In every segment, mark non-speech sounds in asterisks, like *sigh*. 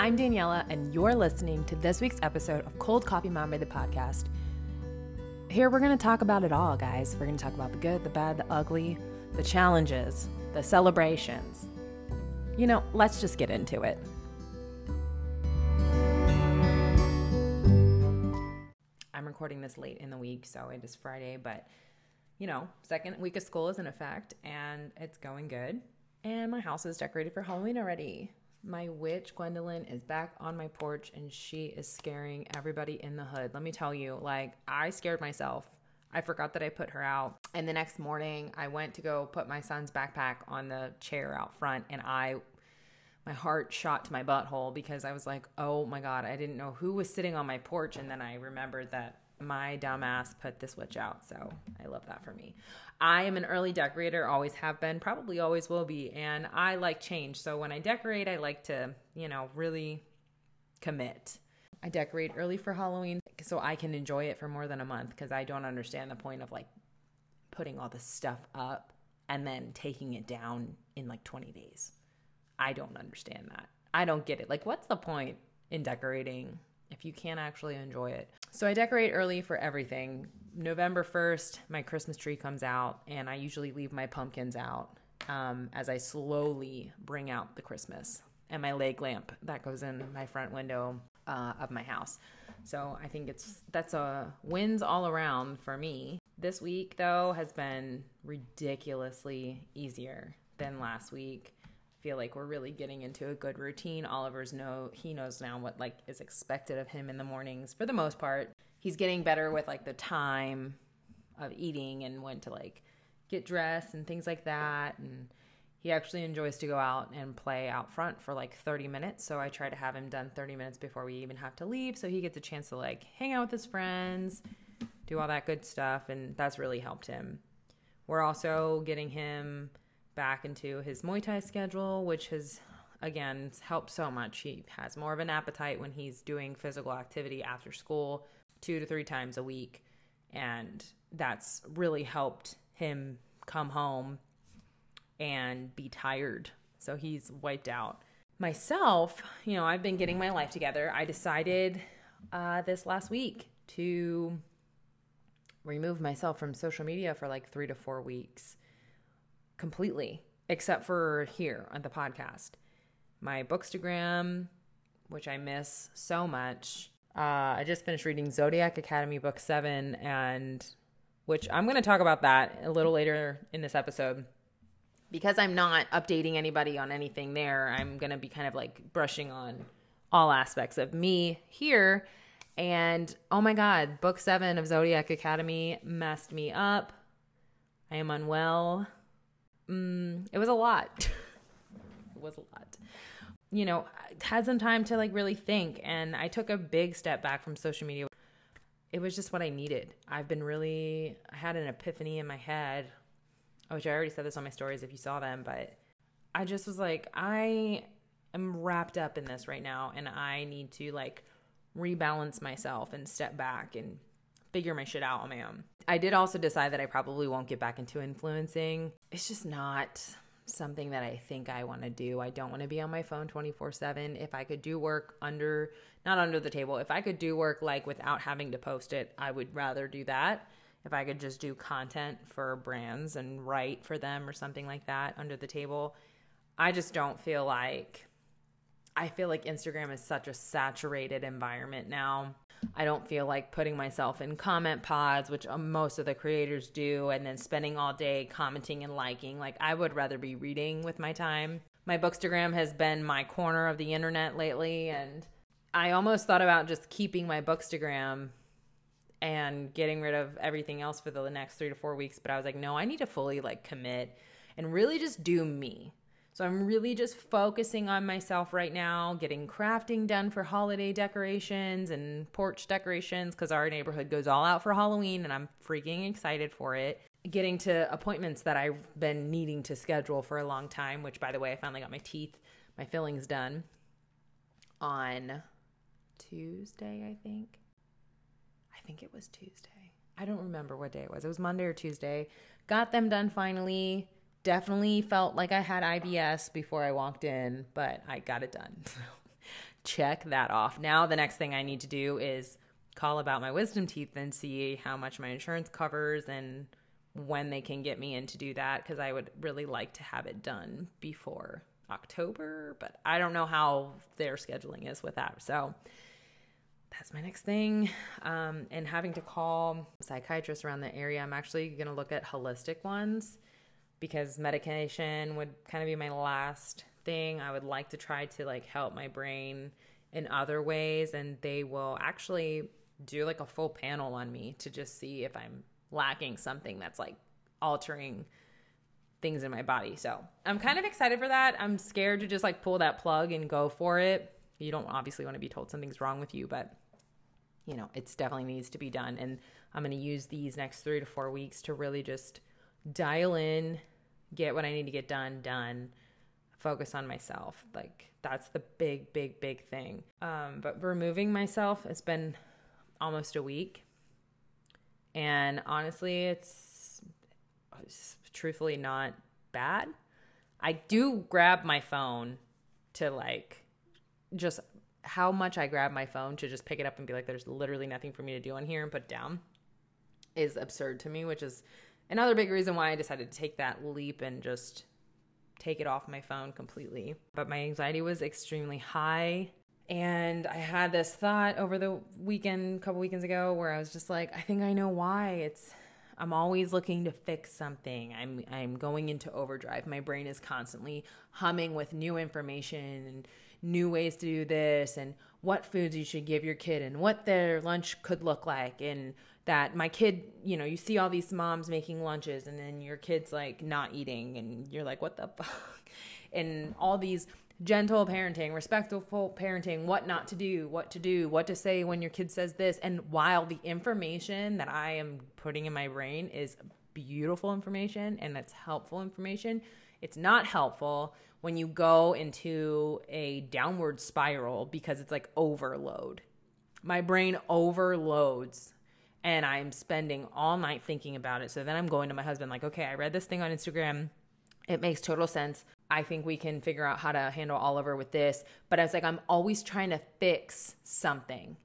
I'm Daniela, and you're listening to this week's episode of Cold Coffee Mama, the podcast. Here, we're going to talk about it all, guys. We're going to talk about the good, the bad, the ugly, the challenges, the celebrations. You know, let's just get into it. I'm recording this late in the week, so it is Friday, but you know, second week of school is in effect and it's going good. And my house is decorated for Halloween already. My witch, Gwendolyn, is back on my porch and she is scaring everybody in the hood. Let me tell you, like, I scared myself. I forgot that I put her out. And the next morning, I went to go put my son's backpack on the chair out front and I my heart shot to my butthole because I was like, "Oh my god, I didn't know who was sitting on my porch." And then I remembered that my dumbass put this witch out. So I love that for me. I am an early decorator, always have been, probably always will be. And I like change. So when I decorate, I like to, you know, really commit. I decorate early for Halloween so I can enjoy it for more than a month because I don't understand the point of like putting all this stuff up and then taking it down in like 20 days. I don't understand that. I don't get it. Like, what's the point in decorating if you can't actually enjoy it. So I decorate early for everything. November 1st, my Christmas tree comes out, and I usually leave my pumpkins out um, as I slowly bring out the Christmas and my leg lamp that goes in my front window uh, of my house. So I think it's that's a wins all around for me. This week though has been ridiculously easier than last week feel like we're really getting into a good routine. Oliver's know he knows now what like is expected of him in the mornings for the most part. He's getting better with like the time of eating and when to like get dressed and things like that and he actually enjoys to go out and play out front for like 30 minutes. So I try to have him done 30 minutes before we even have to leave so he gets a chance to like hang out with his friends, do all that good stuff and that's really helped him. We're also getting him back into his Muay Thai schedule, which has again helped so much. He has more of an appetite when he's doing physical activity after school, two to three times a week, and that's really helped him come home and be tired. So he's wiped out. Myself, you know, I've been getting my life together. I decided uh, this last week to remove myself from social media for like three to four weeks completely, except for here on the podcast. My Bookstagram, which I miss so much. Uh, I just finished reading Zodiac Academy Book 7, and which I'm going to talk about that a little later in this episode. Because I'm not updating anybody on anything there, I'm going to be kind of like brushing on all aspects of me here. And oh my God, book seven of Zodiac Academy messed me up. I am unwell mm, it was a lot. *laughs* it was a lot. You know, I had some time to like really think, and I took a big step back from social media. It was just what I needed. I've been really, I had an epiphany in my head, which I already said this on my stories if you saw them, but I just was like, I am wrapped up in this right now, and I need to like rebalance myself and step back and figure my shit out on my own. I did also decide that I probably won't get back into influencing. It's just not something that I think I want to do. I don't want to be on my phone 24/7. If I could do work under not under the table, if I could do work like without having to post it, I would rather do that. If I could just do content for brands and write for them or something like that under the table, I just don't feel like I feel like Instagram is such a saturated environment now. I don't feel like putting myself in comment pods, which um, most of the creators do, and then spending all day commenting and liking. Like, I would rather be reading with my time. My Bookstagram has been my corner of the internet lately, and I almost thought about just keeping my Bookstagram and getting rid of everything else for the next three to four weeks. But I was like, no, I need to fully like commit and really just do me. So I'm really just focusing on myself right now, getting crafting done for holiday decorations and porch decorations because our neighborhood goes all out for Halloween and I'm freaking excited for it. Getting to appointments that I've been needing to schedule for a long time, which by the way, I finally got my teeth, my fillings done on Tuesday, I think. I think it was Tuesday. I don't remember what day it was. It was Monday or Tuesday. Got them done finally definitely felt like I had IBS before I walked in, but I got it done. *laughs* check that off. Now the next thing I need to do is call about my wisdom teeth and see how much my insurance covers and when they can get me in to do that because I would really like to have it done before October, but I don't know how their scheduling is with that. So that's my next thing. Um, and having to call psychiatrists around the area, I'm actually going to look at holistic ones because medication would kind of be my last thing. I would like to try to like help my brain in other ways, and they will actually do like a full panel on me to just see if I'm lacking something that's like altering things in my body. So I'm kind of excited for that. I'm scared to just like pull that plug and go for it. You don't obviously want to be told something's wrong with you, but you know, it's definitely needs to be done. And I'm going to use these next three to four weeks to really just dial in, get what I need to get done, done, focus on myself. Like that's the big, big, big thing. Um, but removing myself, it's been almost a week. And honestly, it's, it's truthfully not bad. I do grab my phone to like just how much I grab my phone to just pick it up and be like, there's literally nothing for me to do on here and put down is absurd to me, which is another big reason why I decided to take that leap and just take it off my phone completely. But my anxiety was extremely high. And I had this thought over the weekend, a couple weekends ago, where I was just like, I think I know why. It's I'm always looking to fix something. I'm I'm going into overdrive. My brain is constantly humming with new information and new ways to do this and what foods you should give your kid and what their lunch could look like and that my kid, you know, you see all these moms making lunches and then your kid's like not eating and you're like, what the *laughs* fuck? And all these gentle parenting, respectful parenting, what not to do, what to do, what to say when your kid says this. And while the information that I am putting in my brain is beautiful information and that's helpful information, it's not helpful when you go into a downward spiral because it's like overload. My brain overloads and I'm spending all night thinking about it. So then I'm going to my husband, like, okay, I read this thing on Instagram. It makes total sense. I think we can figure out how to handle Oliver with this. But I was like, I'm always trying to fix something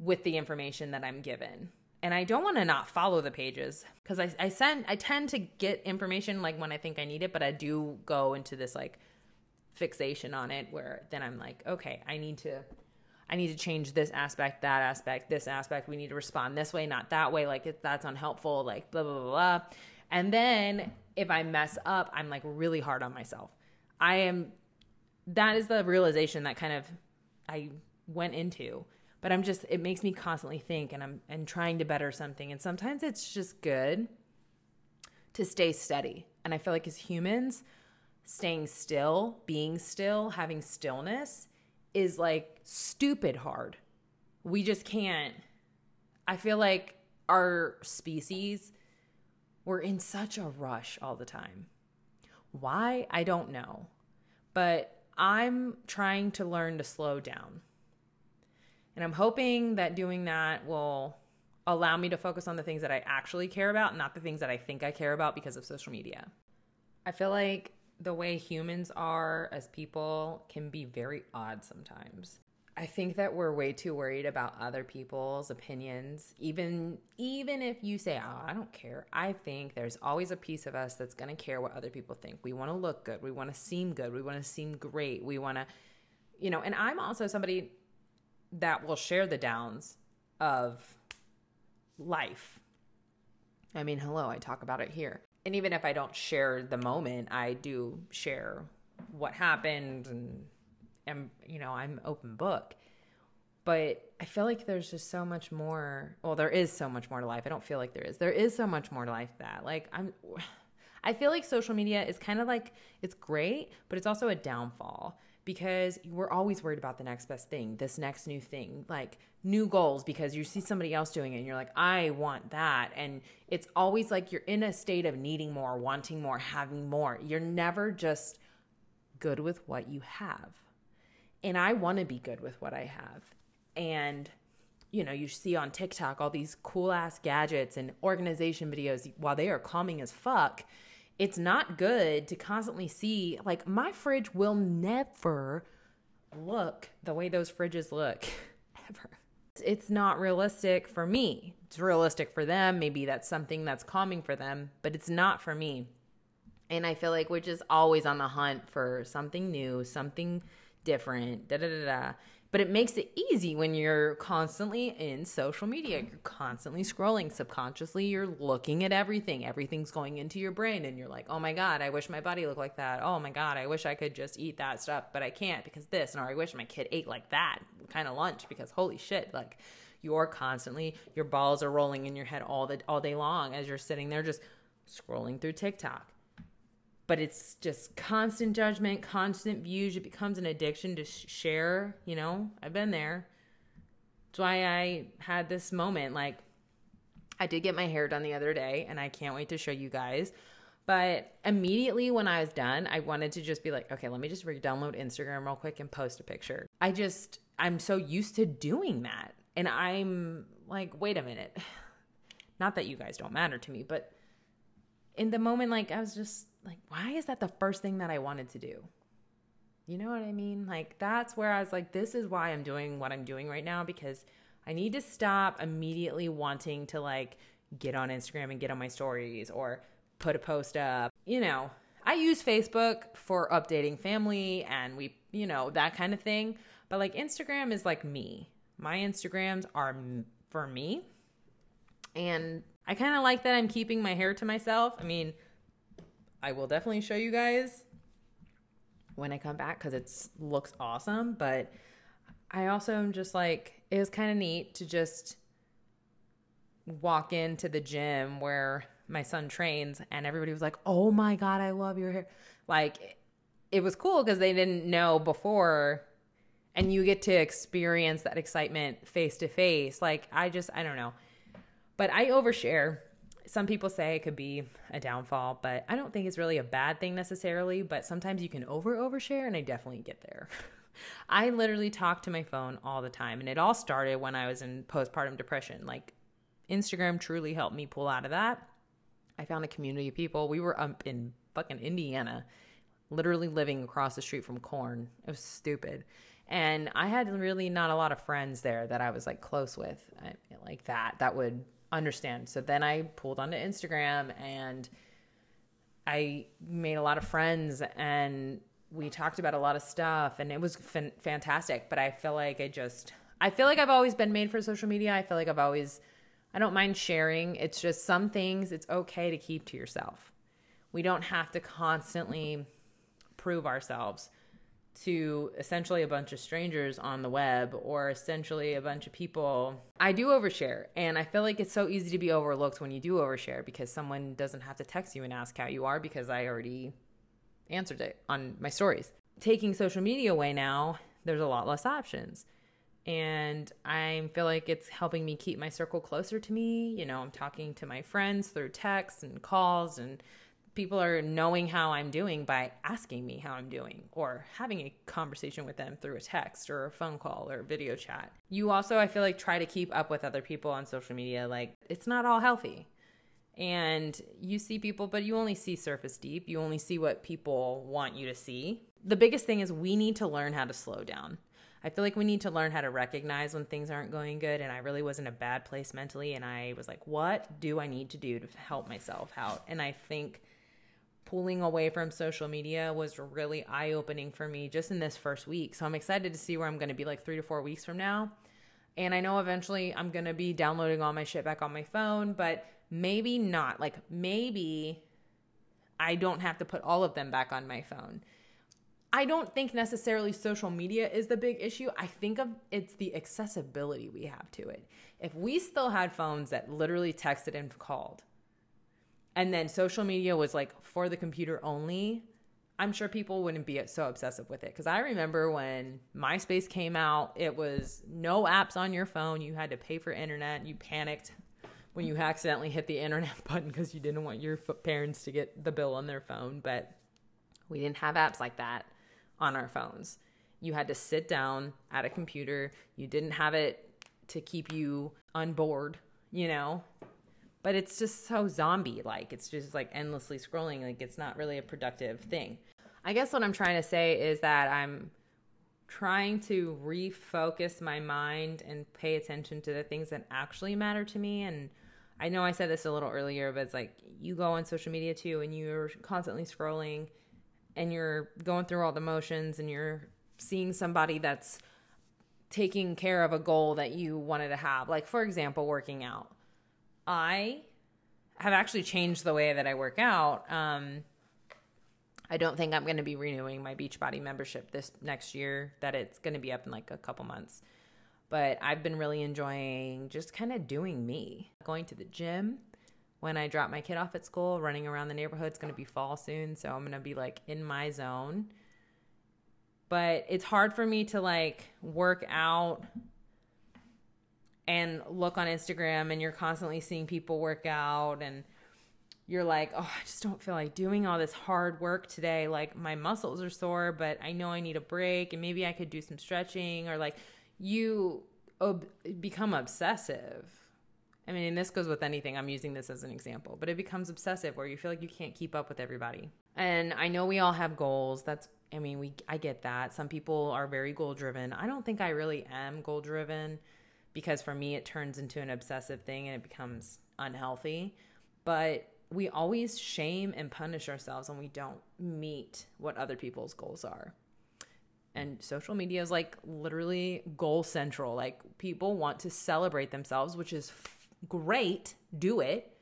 with the information that I'm given. And I don't want to not follow the pages because I, I send I tend to get information like when I think I need it, but I do go into this like fixation on it where then I'm like, okay, I need to I need to change this aspect, that aspect, this aspect. We need to respond this way, not that way. Like that's unhelpful. Like blah blah blah. blah. And then if I mess up, I'm like really hard on myself. I am that is the realization that kind of I went into. But I'm just it makes me constantly think and I'm and trying to better something. And sometimes it's just good to stay steady. And I feel like as humans, staying still, being still, having stillness is like stupid hard. We just can't. I feel like our species we're in such a rush all the time. Why? I don't know. But I'm trying to learn to slow down. And I'm hoping that doing that will allow me to focus on the things that I actually care about, not the things that I think I care about because of social media. I feel like the way humans are as people can be very odd sometimes. I think that we're way too worried about other people's opinions. Even even if you say, "Oh, I don't care." I think there's always a piece of us that's going to care what other people think. We want to look good. We want to seem good. We want to seem great. We want to you know, and I'm also somebody that will share the downs of life. I mean, hello, I talk about it here. And even if I don't share the moment, I do share what happened and am you know i'm open book. But i feel like there's just so much more well there is so much more to life. I don't feel like there is. There is so much more to life that. Like i'm *sighs* i feel like social media is kind of like it's great but it's also a downfall because we're always worried about the next best thing this next new thing like new goals because you see somebody else doing it and you're like i want that and it's always like you're in a state of needing more wanting more having more you're never just good with what you have and I want to be good with what I have. And you know, you see on TikTok all these cool ass gadgets and organization videos while they are calming as fuck. It's not good to constantly see like my fridge will never look the way those fridges look *laughs* ever. It's not realistic for me. It's realistic for them. Maybe that's something that's calming for them, but it's not for me. And I feel like we're just always on the hunt for something new, something different, da da da da. But it makes it easy when you're constantly in social media. You're constantly scrolling. Subconsciously, you're looking at everything. Everything's going into your brain, and you're like, oh my God, I wish my body looked like that. Oh my God, I wish I could just eat that stuff, but I can't because this. Or I wish my kid ate like that kind of lunch because holy shit, like you're constantly, your balls are rolling in your head all, the, all day long as you're sitting there just scrolling through TikTok but it's just constant judgment, constant views. It becomes an addiction to share. You know, I've been there. That's why I had this moment. Like, I did get my hair done the other day, and I can't wait to show you guys. But immediately when I was done, I wanted to just be like, okay, let me just re download Instagram real quick and post a picture. I just, I'm so used to doing that. And I'm like, wait a minute. *sighs* Not that you guys don't matter to me, but in the moment, like, I was just like, why is that the first thing that I wanted to do? You know what I mean? Like, that's where I was like, this is why I'm doing what I'm doing right now because I need to stop immediately wanting to like get on Instagram and get on my stories or put a post up. You know, I use Facebook for updating family and we, you know, that kind of thing. But like, Instagram is like me. My Instagrams are for me. And I kind of like that I'm keeping my hair to myself. I mean, I will definitely show you guys when I come back because it looks awesome. But I also am just like, it was kind of neat to just walk into the gym where my son trains and everybody was like, oh my God, I love your hair. Like, it was cool because they didn't know before and you get to experience that excitement face to face. Like, I just, I don't know. But I overshare some people say it could be a downfall, but I don't think it's really a bad thing necessarily. But sometimes you can over overshare, and I definitely get there. *laughs* I literally talk to my phone all the time, and it all started when I was in postpartum depression. Like Instagram truly helped me pull out of that. I found a community of people. We were up in fucking Indiana, literally living across the street from corn. It was stupid. And I had really not a lot of friends there that I was like close with, uh, like that, that would understand. So then I pulled onto Instagram and I made a lot of friends and we talked about a lot of stuff and it was fantastic. But I feel like I just, I feel like I've always been made for social media. I feel like I've always, I don't mind sharing. It's just some things it's okay to keep to yourself. We don't have to constantly prove ourselves to essentially a bunch of strangers on the web or essentially a bunch of people. I do overshare, and I feel like it's so easy to be overlooked when you do overshare because someone doesn't have to text you and ask how you are because I already answered it on my stories. Taking social media away now, there's a lot less options. And I feel like it's helping me keep my circle closer to me. You know, I'm talking to my friends through texts and calls and people are knowing how I'm doing by asking me how I'm doing or having a conversation with them through a text or a phone call or video chat. You also, I feel like, try to keep up with other people on social media. Like, it's not all healthy. And you see people, but you only see surface deep. You only see what people want you to see. The biggest thing is we need to learn how to slow down. I feel like we need to learn how to recognize when things aren't going good. And I really was in a bad place mentally. And I was like, what do I need to do to help myself out? And I think pulling away from social media was really eye opening for me just in this first week. So I'm excited to see where I'm going to be like three to four weeks from now. And I know eventually I'm going to be downloading all my shit back on my phone, but maybe not. Like maybe I don't have to put all of them back on my phone. I don't think necessarily social media is the big issue. I think of it's the accessibility we have to it. If we still had phones that literally texted and called, and then social media was like for the computer only, I'm sure people wouldn't be so obsessive with it. Because I remember when MySpace came out, it was no apps on your phone. You had to pay for internet. You panicked when you accidentally hit the internet *laughs* button because you didn't want your parents to get the bill on their phone. But we didn't have apps like that on our phones. You had to sit down at a computer. You didn't have it to keep you on board, you know? But it's just so zombie like. It's just like endlessly scrolling. Like it's not really a productive thing. I guess what I'm trying to say is that I'm trying to refocus my mind and pay attention to the things that actually matter to me. And I know I said this a little earlier, but it's like you go on social media too and you're constantly scrolling and you're going through all the motions and you're seeing somebody that's taking care of a goal that you wanted to have. Like, for example, working out. I have actually changed the way that I work out. Um, I don't think I'm going to be renewing my Beachbody membership this next year, that it's going to be up in like a couple months. But I've been really enjoying just kind of doing me, going to the gym. When I drop my kid off at school, running around the neighborhood, it's going to be fall soon. So I'm going to be like in my zone but it's hard for me to like work out and look on Instagram and you're constantly seeing people work out and you're like, oh, I just don't feel like doing all this hard work today. Like my muscles are sore, but I know I need a break and maybe I could do some stretching or like you ob- become obsessive. I mean, this goes with anything. I'm using this as an example, but it becomes obsessive where you feel like you can't keep up with everybody. And I know we all have goals. That's I mean, we I get that. Some people are very goal driven. I don't think I really am goal driven because for me it turns into an obsessive thing and it becomes unhealthy. But we always shame and punish ourselves when we don't meet what other people's goals are. And social media is like literally goal central. Like people want to celebrate themselves, which is f- great. Do it.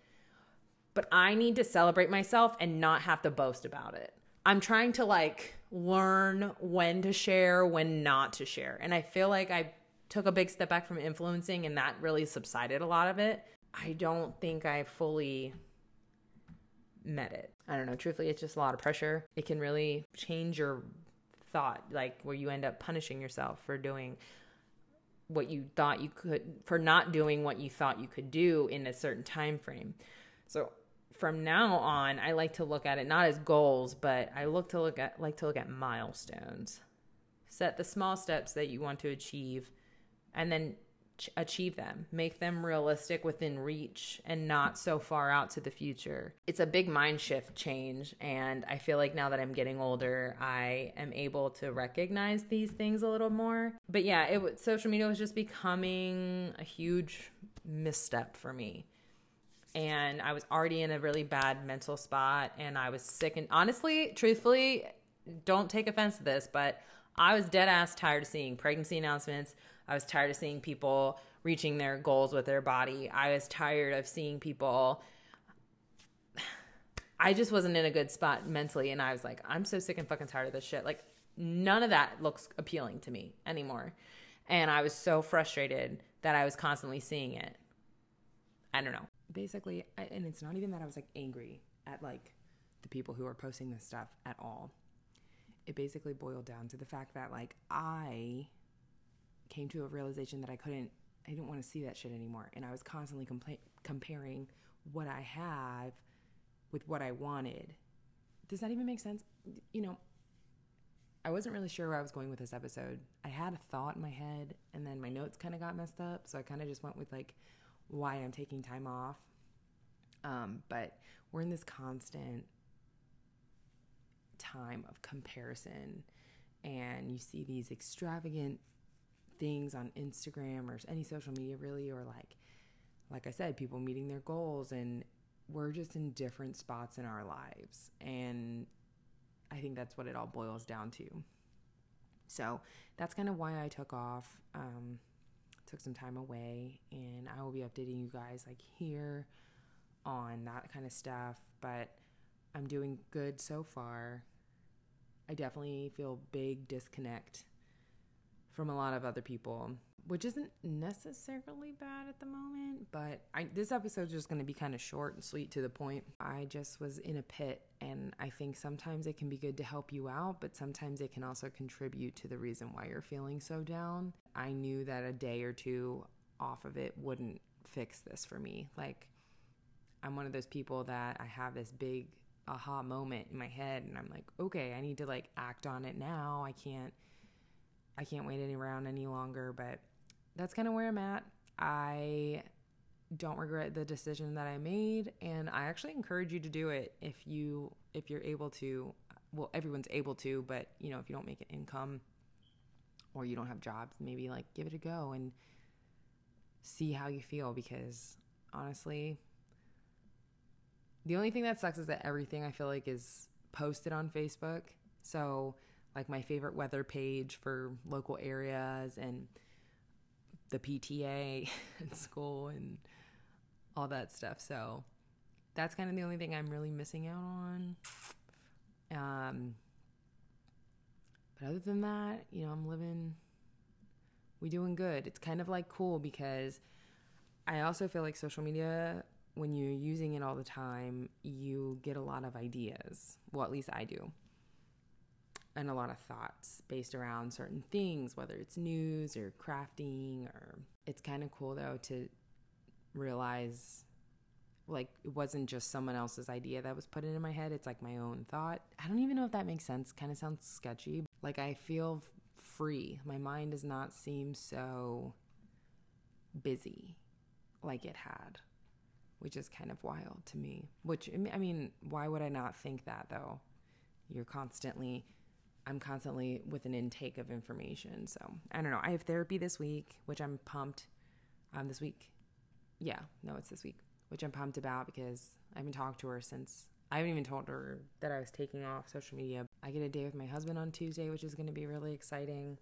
But I need to celebrate myself and not have to boast about it. I'm trying to like learn when to share, when not to share. And I feel like I took a big step back from influencing and that really subsided a lot of it. I don't think I fully met it. I don't know. Truthfully, it's just a lot of pressure. It can really change your thought, like where you end up punishing yourself for doing what you thought you could, for not doing what you thought you could do in a certain time frame. So from now on, I like to look at it not as goals, but I look to look at like to look at milestones. Set the small steps that you want to achieve and then ch- achieve them. Make them realistic within reach and not so far out to the future. It's a big mind shift change and I feel like now that I'm getting older, I am able to recognize these things a little more. But yeah, it social media was just becoming a huge misstep for me and I was already in a really bad mental spot and I was sick and honestly, truthfully, don't take offense to this, but I was dead ass tired of seeing pregnancy announcements. I was tired of seeing people reaching their goals with their body. I was tired of seeing people *sighs* I just wasn't in a good spot mentally and I was like, I'm so sick and fucking tired of this shit. Like none of that looks appealing to me anymore. And I was so frustrated that I was constantly seeing it. I don't know basically, and it's not even that I was like angry at like the people who are posting this stuff at all. It basically boiled down to the fact that like I came to a realization that I couldn't, I didn't want to see that shit anymore. And I was constantly comparing what I have with what I wanted. Does that even make sense? You know, I wasn't really sure where I was going with this episode. I had a thought in my head and then my notes kind of got messed up. So I kind of just went with like why I'm taking time off. Um, but we're in this constant time of comparison, and you see these extravagant things on Instagram or any social media, really, or like, like I said, people meeting their goals, and we're just in different spots in our lives. And I think that's what it all boils down to. So that's kind of why I took off. Um, took some time away and I will be updating you guys like here on that kind of stuff, but I'm doing good so far. I definitely feel big disconnect from a lot of other people which isn't necessarily bad at the moment, but I, this episode's just going to be kind of short and sweet to the point. I just was in a pit, and I think sometimes it can be good to help you out, but sometimes it can also contribute to the reason why you're feeling so down. I knew that a day or two off of it wouldn't fix this for me. Like, I'm one of those people that I have this big aha moment in my head, and I'm like, okay, I need to like act on it now. I can't. I can't wait any around any longer, but that's kind of where I'm at. I don't regret the decision that I made and I actually encourage you to do it if you if you're able to well everyone's able to but you know if you don't make an income or you don't have jobs, maybe like give it a go and see how you feel because honestly, the only thing that sucks is that everything I feel like is posted on Facebook. So, like my favorite weather page for local areas and the PTA at *laughs* school and all that stuff. So, that's kind of the only thing I'm really missing out on. Um, but other than that, you know, I'm living, We're doing good. It's kind of like cool because I also feel like social media, when you're using it all the time, you get a lot of ideas. Well, at least I do. And a lot of thoughts based around certain things, whether it's news or crafting, or it's kind of cool though to realize like it wasn't just someone else's idea that was put into my head it's like my own thought. I don't even know if that makes sense kind of sounds sketchy. Like i feel free. My mind does not seem so busy like it had which is kind of wild to me which i mean why would i not think that though? You're constantly i'm constantly with an intake of information so i don't know i have therapy this week which i'm pumped um this week yeah no it's this week which I'm pumped about because I haven't talked to her since I haven't even told her that I was taking off social media. I get a day with my husband on Tuesday, which is going to be really exciting.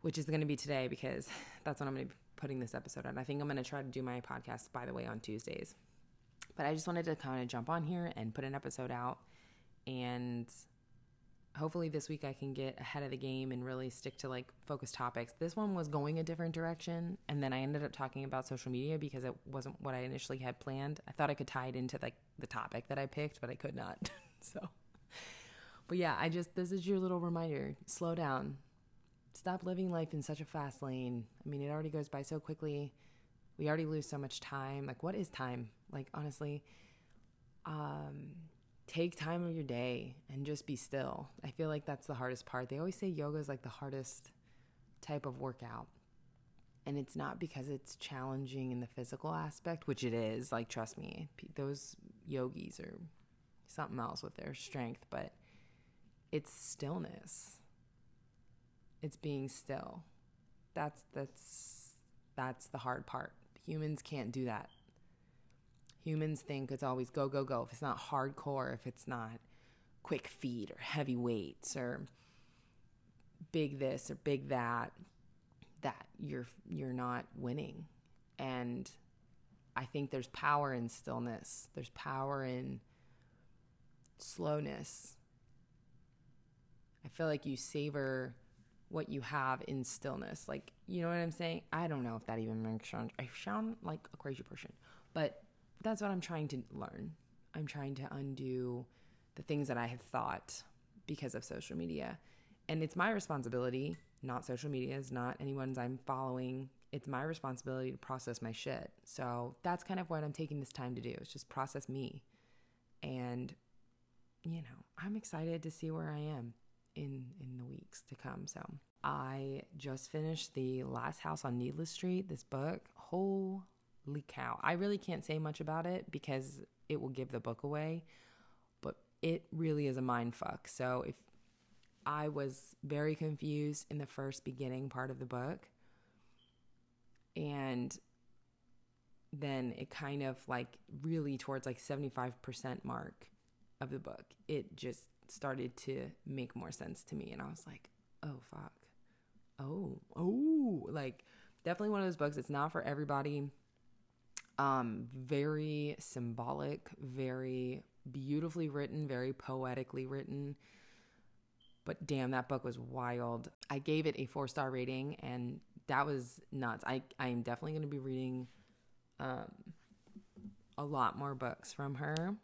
Which is going to be today because that's when I'm going to be putting this episode on. I think I'm going to try to do my podcast, by the way, on Tuesdays. But I just wanted to kind of jump on here and put an episode out and hopefully this week I can get ahead of the game and really stick to like focus topics. This one was going a different direction and then I ended up talking about social media because it wasn't what I initially had planned. I thought I could tie it into like the topic that I picked, but I could not. *laughs* so But yeah, I just this is your little reminder. Slow down. Stop living life in such a fast lane. I mean, it already goes by so quickly. We already lose so much time. Like what is time? Like honestly, um take time of your day and just be still. I feel like that's the hardest part. They always say yoga is like the hardest type of workout. And it's not because it's challenging in the physical aspect, which it is. Like, trust me, those yogis are something else with their strength, but it's stillness. It's being still. That's that's that's the hard part. Humans can't do that Humans think it's always go, go, go. If it's not hardcore, if it's not quick feet or heavy weights or big this or big that, that you're you're not winning. And I think there's power in stillness. There's power in slowness. I feel like you savor what you have in stillness. Like, you know what I'm saying? I don't know if that even makes sense. I sound like a crazy person, but that's what I'm trying to learn. I'm trying to undo the things that I have thought because of social media. And it's my responsibility, not social media's, not anyone's I'm following. It's my responsibility to process my shit. So that's kind of what I'm taking this time to do. It's just process me. And you know, I'm excited to see where I am in in the weeks to come. So I just finished the last house on Needless Street, this book. Whole holy cow. I really can't say much about it because it will give the book away, but it really is a mind fuck. So if I was very confused in the first beginning part of the book, and then it kind of like really towards like 75% mark of the book, it just started to make more sense to me. And I was like, oh, fuck. Oh, oh, like definitely one of those books. It's not for everybody. Um, very symbolic, very beautifully written, very poetically written. But damn, that book was wild. I gave it a four star rating, and that was nuts. I I am definitely going to be reading um, a lot more books from her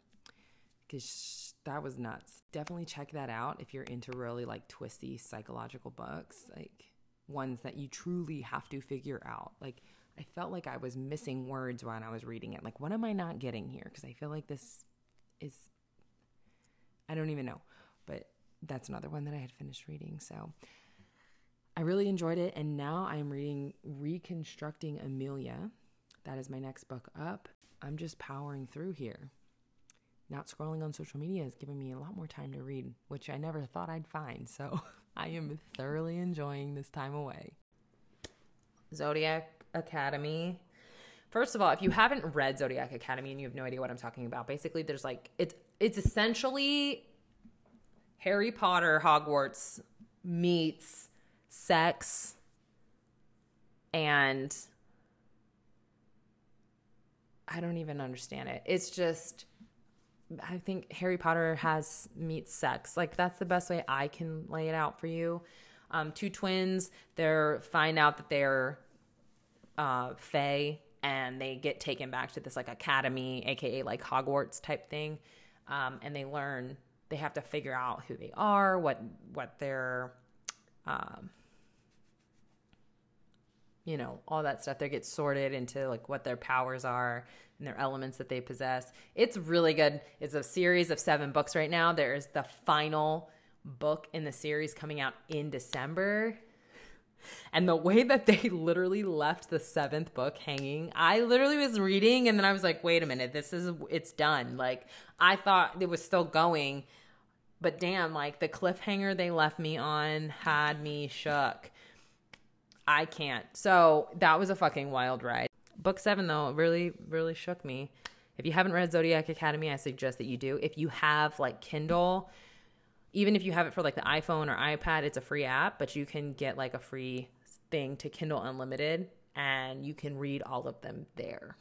because that was nuts. Definitely check that out if you're into really like twisty psychological books, like ones that you truly have to figure out. Like I felt like I was missing words when I was reading it. Like, what am I not getting here? Because I feel like this is, I don't even know. But that's another one that I had finished reading. So I really enjoyed it. And now I'm reading Reconstructing Amelia. That is my next book up. I'm just powering through here. Not scrolling on social media is giving me a lot more time to read, which I never thought I'd find. So *laughs* I am thoroughly enjoying this time away. Zodiac Academy. First of all, if you haven't read Zodiac Academy and you have no idea what I'm talking about, basically there's like it's it's essentially Harry Potter Hogwarts meets sex and I don't even understand it. It's just I think Harry Potter has meets sex. Like that's the best way I can lay it out for you. Um, two twins, they're find out that they're uh, Fae and they get taken back to this like academy, aka like Hogwarts type thing, um, and they learn. They have to figure out who they are, what what their, um, you know, all that stuff. They get sorted into like what their powers are and their elements that they possess. It's really good. It's a series of seven books right now. There is the final book in the series coming out in December. And the way that they *laughs* literally left the seventh book hanging, I literally was reading and then I was like, wait a minute, this is, it's done. Like, I thought it was still going, but damn, like the cliffhanger they left me on had me shook. I can't. So that was a fucking wild ride. Book seven, though, really, really shook me. If you haven't read Zodiac Academy, I suggest that you do. If you have like Kindle, even if you have it for like the iPhone or iPad, it's a free app, but you can get like a free thing to Kindle Unlimited and you can read all of them there.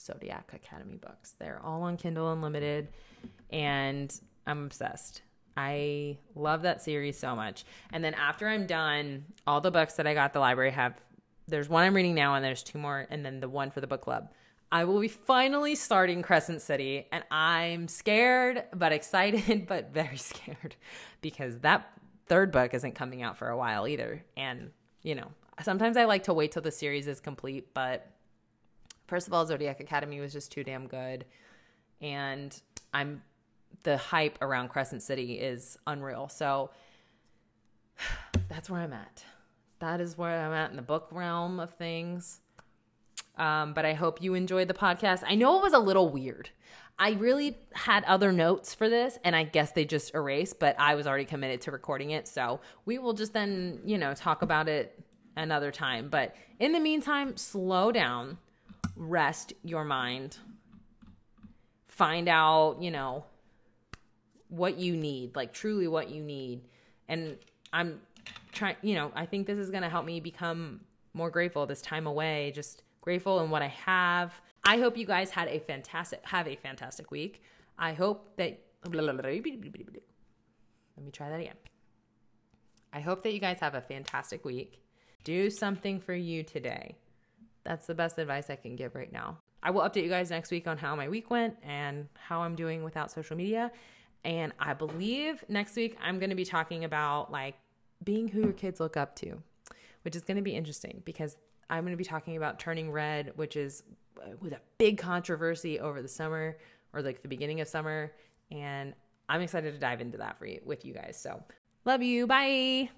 Zodiac Academy books. They're all on Kindle Unlimited and I'm obsessed. I love that series so much. And then after I'm done, all the books that I got the library have there's one I'm reading now and there's two more and then the one for the book club. I will be finally starting Crescent City, and I'm scared, but excited, *laughs* but very scared because that third book isn't coming out for a while either. And, you know, sometimes I like to wait till the series is complete, but first of all, Zodiac Academy was just too damn good. And I'm the hype around Crescent City is unreal. So *sighs* that's where I'm at. That is where I'm at in the book realm of things. Um, but I hope you enjoyed the podcast. I know it was a little weird. I really had other notes for this, and I guess they just erased, but I was already committed to recording it. So we will just then, you know, talk about it another time. But in the meantime, slow down, rest your mind, find out, you know, what you need, like truly what you need. And I'm trying, you know, I think this is going to help me become more grateful this time away, just grateful in what I have. I hope you guys had a fantastic have a fantastic week. I hope that let me try that again. I hope that you guys have a fantastic week. Do something for you today. That's the best advice I can give right now. I will update you guys next week on how my week went and how I'm doing without social media. And I believe next week I'm going to be talking about like being who your kids look up to, which is going to be interesting because I'm going to be talking about Turning Red, which is uh, with a big controversy over the summer or like the beginning of summer. And I'm excited to dive into that for you with you guys. So love you. Bye.